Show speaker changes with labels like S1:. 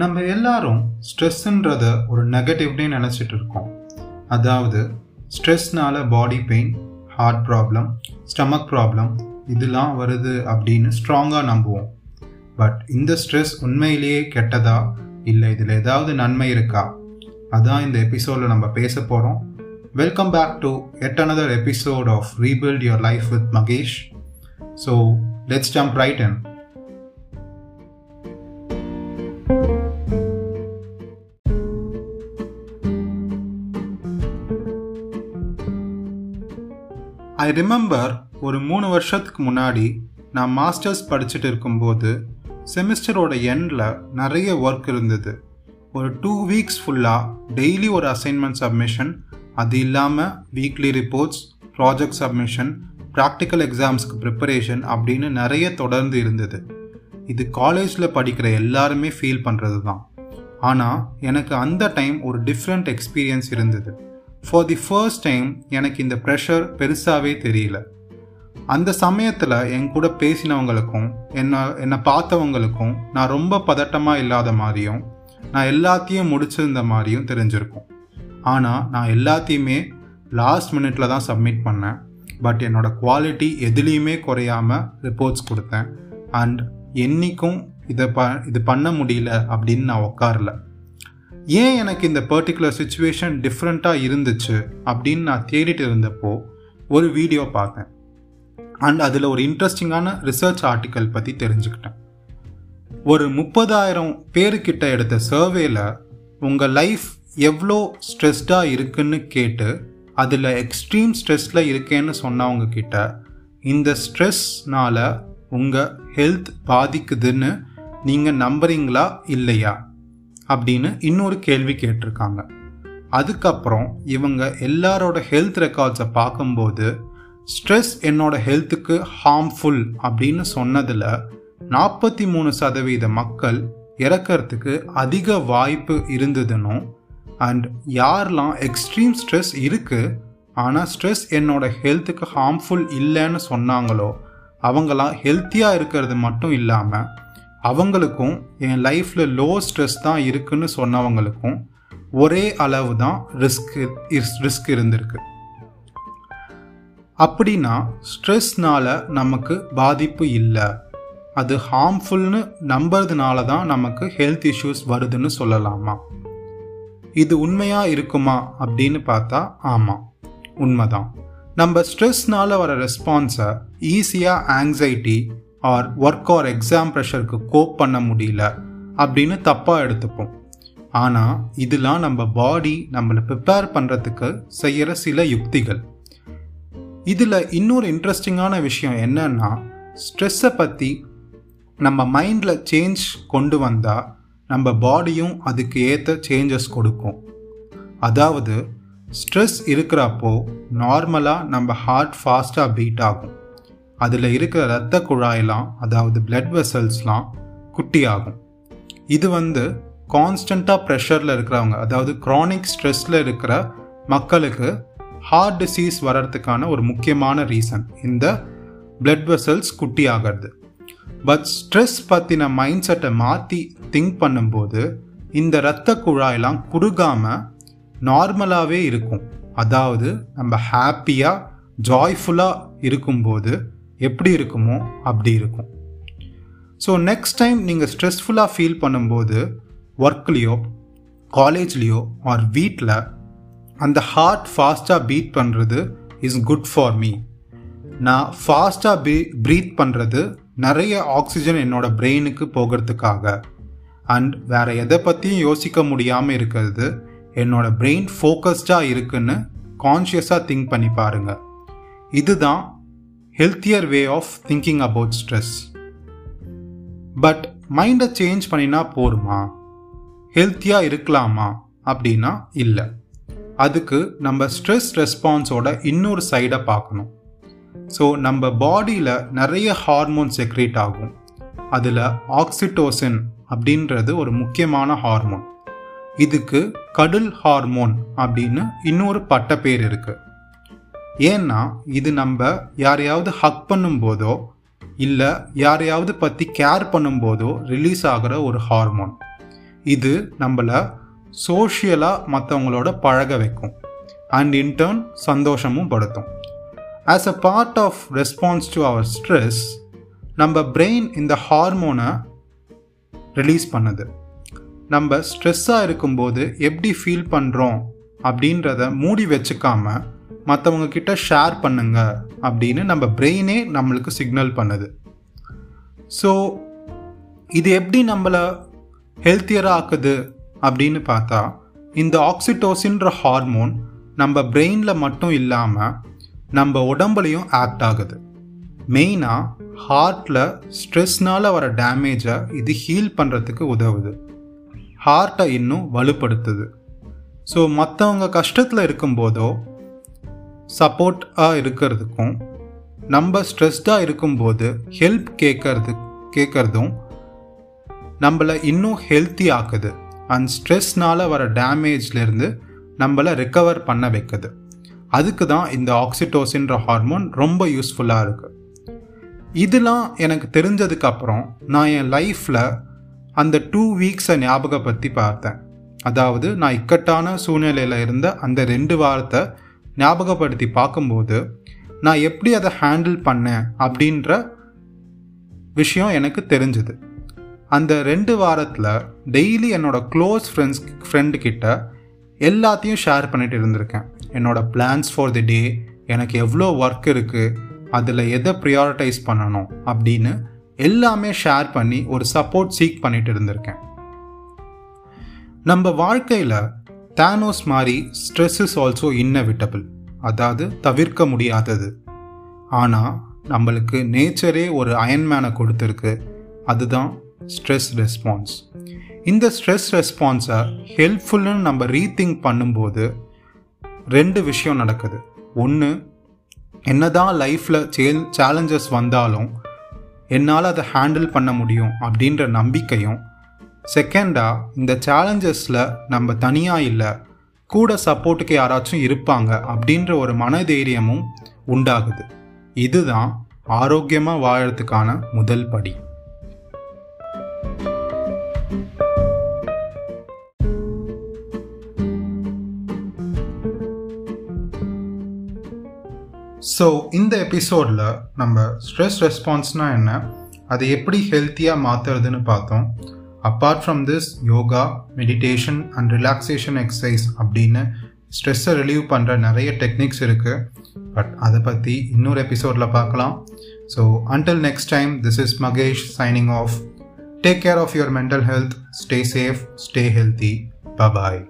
S1: நம்ம எல்லாரும் ஸ்ட்ரெஸ்ஸுன்றத ஒரு நெகட்டிவ்னே நினச்சிட்டு இருக்கோம் அதாவது ஸ்ட்ரெஸ்னால body pain heart problem stomach problem இதெல்லாம் வருது அப்படின்னு ஸ்ட்ராங்காக நம்புவோம். பட் இந்த ஸ்ட்ரெஸ் உண்மையிலேயே கெட்டதா? இல்லை இதில் ஏதாவது நன்மை இருக்கா? அதான் இந்த எபிசோடில் நம்ம பேச போகிறோம் welcome back to yet another episode of rebuild your life with Mahesh so let's jump right and remember ஒரு மூணு வருஷத்துக்கு முன்னாடி நான் மாஸ்டர்ஸ் படிச்சுட்டு இருக்கும்போது செமிஸ்டரோட எண்டில் நிறைய ஒர்க் இருந்தது. ஒரு டூ வீக்ஸ் ஃபுல்லாக டெய்லி ஒரு அசைன்மெண்ட் சப்மிஷன் அது இல்லாமல் weekly reports project submission practical எக்ஸாம்ஸ்க்கு preparation அப்படின்னு நிறைய தொடர்ந்து இருந்தது. இது காலேஜில் படிக்கிற எல்லாருமே ஃபீல் பண்ணுறது தான் ஆனால் எனக்கு அந்த டைம் ஒரு டிஃப்ரெண்ட் எக்ஸ்பீரியன்ஸ் இருந்தது. ஃபார் தி ஃபர்ஸ்ட் டைம் எனக்கு இந்த ப்ரெஷர் பெருசாகவே தெரியல. அந்த சமயத்தில் என் கூட பேசினவங்களுக்கும் என்னை என்னை பார்த்தவங்களுக்கும் நான் ரொம்ப பதட்டமாக இல்லாத மாதிரியும் நான் எல்லாத்தையும் முடிச்சிருந்த மாதிரியும் தெரிஞ்சிருக்கும். ஆனால் நான் எல்லாத்தையுமே லாஸ்ட் மினிட்ல தான் சப்மிட் பண்ணேன். பட் என்னோடய குவாலிட்டி எதுலேயுமே குறையாமல் ரிப்போர்ட்ஸ் கொடுத்தேன். அண்ட் என்றைக்கும் இதை ப இது பண்ண முடியல அப்படின்னு நான் உட்காரல. ஏன் எனக்கு இந்த பர்டிகுலர் சுச்சுவேஷன் டிஃப்ரெண்ட்டாக இருந்துச்சு அப்படின்னு நான் தேடிட்டு இருந்தப்போ ஒரு வீடியோ பார்த்தேன். அண்ட் அதில் ஒரு இன்ட்ரெஸ்டிங்கான ரிசர்ச் ஆர்டிக்கல் பற்றி தெரிஞ்சுக்கிட்டேன். ஒரு முப்பதாயிரம் பேருக்கிட்ட எடுத்த சர்வேல உங்கள் லைஃப் எவ்வளோ ஸ்ட்ரெஸ்டாக இருக்குன்னு கேட்டு அதில் எக்ஸ்ட்ரீம் ஸ்ட்ரெஸ்ஸில் இருக்கேன்னு சொன்னவங்க கிட்ட இந்த ஸ்ட்ரெஸ்னால உங்கள் ஹெல்த் பாதிக்குதுன்னு நீங்கள் நம்புறீங்களா இல்லையா? அப்படின்னு இன்னொரு கேள்வி கேட்டிருக்காங்க. அதுக்கப்புறம் இவங்க எல்லாரோட ஹெல்த் ரெக்கார்ட்ஸை பார்க்கும்போது ஸ்ட்ரெஸ் என்னோட ஹெல்த்துக்கு ஹார்ம்ஃபுல் அப்படின்னு சொன்னதில் நாற்பத்தி மூணு சதவீத மக்கள் இறக்கிறதுக்கு அதிக வாய்ப்பு இருந்ததுன்னும் அண்ட் யாரெல்லாம் எக்ஸ்ட்ரீம் ஸ்ட்ரெஸ் இருக்குது ஆனால் ஸ்ட்ரெஸ் என்னோட ஹெல்த்துக்கு ஹார்ம்ஃபுல் இல்லைன்னு சொன்னாங்களோ அவங்களாம் ஹெல்த்தியாக இருக்கிறது மட்டும் இல்லாமல் அவங்களுக்கும் என் லைஃப்பில் லோ ஸ்ட்ரெஸ் தான் இருக்குன்னு சொன்னவங்களுக்கும் ஒரே அளவு தான் ரிஸ்க் ரிஸ்க் இருந்திருக்கு. அப்படின்னா ஸ்ட்ரெஸ்னால் நமக்கு பாதிப்பு இல்லை. அது ஹார்ம்ஃபுல்னு நம்புறதுனால தான் நமக்கு ஹெல்த் இஷ்யூஸ் வருதுன்னு சொல்லலாமா? இது உண்மையாக இருக்குமா அப்படின்னு பார்த்தா ஆமாம் உண்மைதான். நம்ம ஸ்ட்ரெஸ்னால் வர ரெஸ்பான்ஸை ஈஸியாக anxiety or work or exam ப்ரெஷருக்கு cope பண்ண முடியல அப்படின்னு தப்பாக எடுத்துப்போம். ஆனால் இதெல்லாம் நம்ம பாடி நம்மளை ப்ரிப்பேர் பண்ணுறதுக்கு செய்கிற சில யுக்திகள். இதில் இன்னொரு இன்ட்ரெஸ்டிங்கான விஷயம் என்னன்னா ஸ்ட்ரெஸ்ஸை பற்றி நம்ம மைண்டில் சேஞ்ச் கொண்டு வந்தால் நம்ம பாடியும் அதுக்கு ஏற்ற சேஞ்சஸ் கொடுக்கும். அதாவது ஸ்ட்ரெஸ் இருக்கிறப்போ நார்மலாக நம்ம ஹார்ட் ஃபாஸ்ட்டாக பீட் ஆகும். அதில் இருக்கிற இரத்த குழாயெல்லாம் அதாவது பிளட் வெசல்ஸ்லாம் குட்டி ஆகும் இது வந்து கான்ஸ்டண்ட்டாக ப்ரெஷரில் இருக்கிறவங்க அதாவது க்ரானிக் ஸ்ட்ரெஸ்ஸில் இருக்கிற மக்களுக்கு ஹார்ட் டிசீஸ் வர்றதுக்கான ஒரு முக்கியமான ரீசன் இந்த பிளட் வெசல்ஸ் குட்டி ஆகிறது பட் ஸ்ட்ரெஸ் பற்றின மைண்ட் செட்டை மாற்றி திங்க் பண்ணும்போது இந்த இரத்த குழாயெல்லாம் குறுகாமல் நார்மலாகவே இருக்கும். அதாவது நம்ம ஹாப்பியாக ஜாய்ஃபுல்லாக இருக்கும்போது எப்படி இருக்குமோ அப்படி இருக்கும். ஸோ நெக்ஸ்ட் டைம் நீங்கள் ஸ்ட்ரெஸ்ஃபுல்லாக ஃபீல் பண்ணும்போது ஒர்க்லேயோ காலேஜ்லேயோ ஆர் வீட்டில் அந்த ஹார்ட் ஃபாஸ்ட்டாக பீட் பண்ணுறது இஸ் குட் ஃபார் மீ நான் ஃபாஸ்ட்டாக பீ ப்ரீத் பண்ணுறது நிறைய ஆக்சிஜன் என்னோடய பிரெயினுக்கு போகிறதுக்காக. அண்ட் வேறு எதை பற்றியும் யோசிக்க முடியாமல் இருக்கிறது என்னோடய பிரெயின் ஃபோக்கஸ்டாக இருக்குன்னு கான்ஷியஸாக திங்க் பண்ணி பாருங்க. இதுதான் healthier way of thinking about stress but மைண்டை சேஞ்ச் பண்ணினா போருமா? ஹெல்த்தியாக இருக்கலாமா? அப்படின்னா இல்லை. அதுக்கு நம்ம ஸ்ட்ரெஸ் ரெஸ்பான்ஸோட இன்னொரு சைடை பார்க்கணும். ஸோ நம்ம பாடியில் நிறைய ஹார்மோன் செக்ரேட் ஆகும். அதில் ஆக்சிடோசின் அப்படின்றது ஒரு முக்கியமான ஹார்மோன் இதுக்கு கடல் ஹார்மோன் அப்படின்னு இன்னொரு பட்ட பேர் இருக்குது ஏன்னா இது நம்ம யாரையாவது ஹக் பண்ணும்போதோ இல்லை யாரையாவது பற்றி கேர் பண்ணும்போதோ ரிலீஸ் ஆகிற ஒரு ஹார்மோன் இது நம்மளை சோஷியலாக மற்றவங்களோட பழக வைக்கும். அண்ட் இன்டர்ன் சந்தோஷமும் படுத்தும். As a part of response to our stress நம்ம பிரெயின் இந்த ஹார்மோனை ரிலீஸ் பண்ணுது. நம்ம ஸ்ட்ரெஸ்ஸாக இருக்கும்போது எப்படி ஃபீல் பண்ணுறோம் அப்படின்றத மூடி வச்சுக்காமல் மற்றவங்க கிட்ட ஷேர் பண்ணுங்க அப்படின்னு நம்ம பிரெயினே நம்மளுக்கு சிக்னல் பண்ணுது. ஸோ இது எப்படி நம்மளை ஹெல்த்தியராக ஆக்குது அப்படின்னு பார்த்தா இந்த ஆக்சிடோசின்ற ஹார்மோன் நம்ம பிரெயினில் மட்டும் இல்லாமல் நம்ம உடம்புலையும் ஆக்ட் ஆகுது. மெயினாக ஹார்ட்டில் ஸ்ட்ரெஸ்னால் வர டேமேஜை இது ஹீல் பண்ணுறதுக்கு உதவுது. ஹார்ட்டை இன்னும் வலுப்படுத்துது. ஸோ மற்றவங்க கஷ்டத்தில் இருக்கும்போதோ சப்போர்ட்டாக இருக்கிறதுக்கும் நம்ம ஸ்ட்ரெஸ்டாக இருக்கும்போது ஹெல்ப் கேட்கறது கேட்குறதும் நம்மளை இன்னும் ஹெல்த்தி ஆக்குது. அண்ட் ஸ்ட்ரெஸ்னால் வர டேமேஜ்லேருந்து நம்மளை ரிக்கவர் பண்ண வைக்குது. அதுக்கு தான் இந்த ஆக்சிடோசின்ற ஹார்மோன் ரொம்ப யூஸ்ஃபுல்லாக இருக்குது இதெல்லாம் எனக்கு தெரிஞ்சதுக்கப்புறம் நான் என் லைஃப்பில் அந்த டூ வீக்ஸை ஞாபகப்படுத்தி பார்த்தேன். அதாவது நான் இக்கட்டான சூழ்நிலையில் இருந்த அந்த ரெண்டு வாரத்தை ஞாபகப்படுத்தி பார்க்கும்போது நான் எப்படி அதை ஹேண்டில் பண்ணேன் அப்படின்ற விஷயம் எனக்கு தெரிஞ்சுது. அந்த ரெண்டு வாரத்தில் டெய்லி என்னோடய க்ளோஸ் ஃப்ரெண்ட்ஸ் ஃப்ரெண்டுக்கிட்ட எல்லாத்தையும் ஷேர் பண்ணிட்டு இருந்திருக்கேன். என்னோடய பிளான்ஸ் ஃபார் தி டே எனக்கு எவ்வளோ ஒர்க் இருக்குது அதில் எதை ப்ரியாரிட்டைஸ் பண்ணணும் அப்படின்னு எல்லாமே ஷேர் பண்ணி ஒரு சப்போர்ட் சீக் பண்ணிட்டு இருந்திருக்கேன். நம்ம வாழ்க்கையில் தானோஸ் மாதிரி ஸ்ட்ரெஸ் இஸ் ஆல்சோ இன்னவிட்டபிள் அதாவது தவிர்க்க முடியாதது. ஆனால் நம்மளுக்கு நேச்சரே ஒரு அயன்மேனை கொடுத்துருக்கு. அதுதான் ஸ்ட்ரெஸ் ரெஸ்பான்ஸ் இந்த ஸ்ட்ரெஸ் ரெஸ்பான்ஸை ஹெல்ப்ஃபுல்னு நம்ம ரீதிங்க் பண்ணும்போது ரெண்டு விஷயம் நடக்குது. ஒன்று என்னதான் லைஃப்பில் சேல் சேலஞ்சஸ் வந்தாலும் என்னால் அதை ஹேண்டில் பண்ண முடியும் அப்படின்ற நம்பிக்கையும் செகண்டாக இந்த சேலஞ்சஸில் நம்ம தனியாக இல்லை கூட சப்போர்ட்டுக்கு யாராச்சும் இருப்பாங்க அப்படின்ற ஒரு மனதைரியமும் உண்டாகுது. இதுதான் ஆரோக்கியமாக வாழறதுக்கான முதல் படி. ஸோ இந்த எபிசோடில் நம்ம ஸ்ட்ரெஸ் ரெஸ்பான்ஸ்னால் என்ன? அதை எப்படி ஹெல்த்தியாக மாற்றுறதுன்னு பார்த்தோம். Apart from this yoga meditation and relaxation exercise அப்படின்னு ஸ்ட்ரெஸ்ஸை ரிலீவ் பண்ணுற நிறைய டெக்னிக்ஸ் இருக்குது பட் அதை பற்றி இன்னொரு எபிசோடில் பார்க்கலாம். So until next time this is Mahesh signing off take care of your mental health stay safe stay healthy bye bye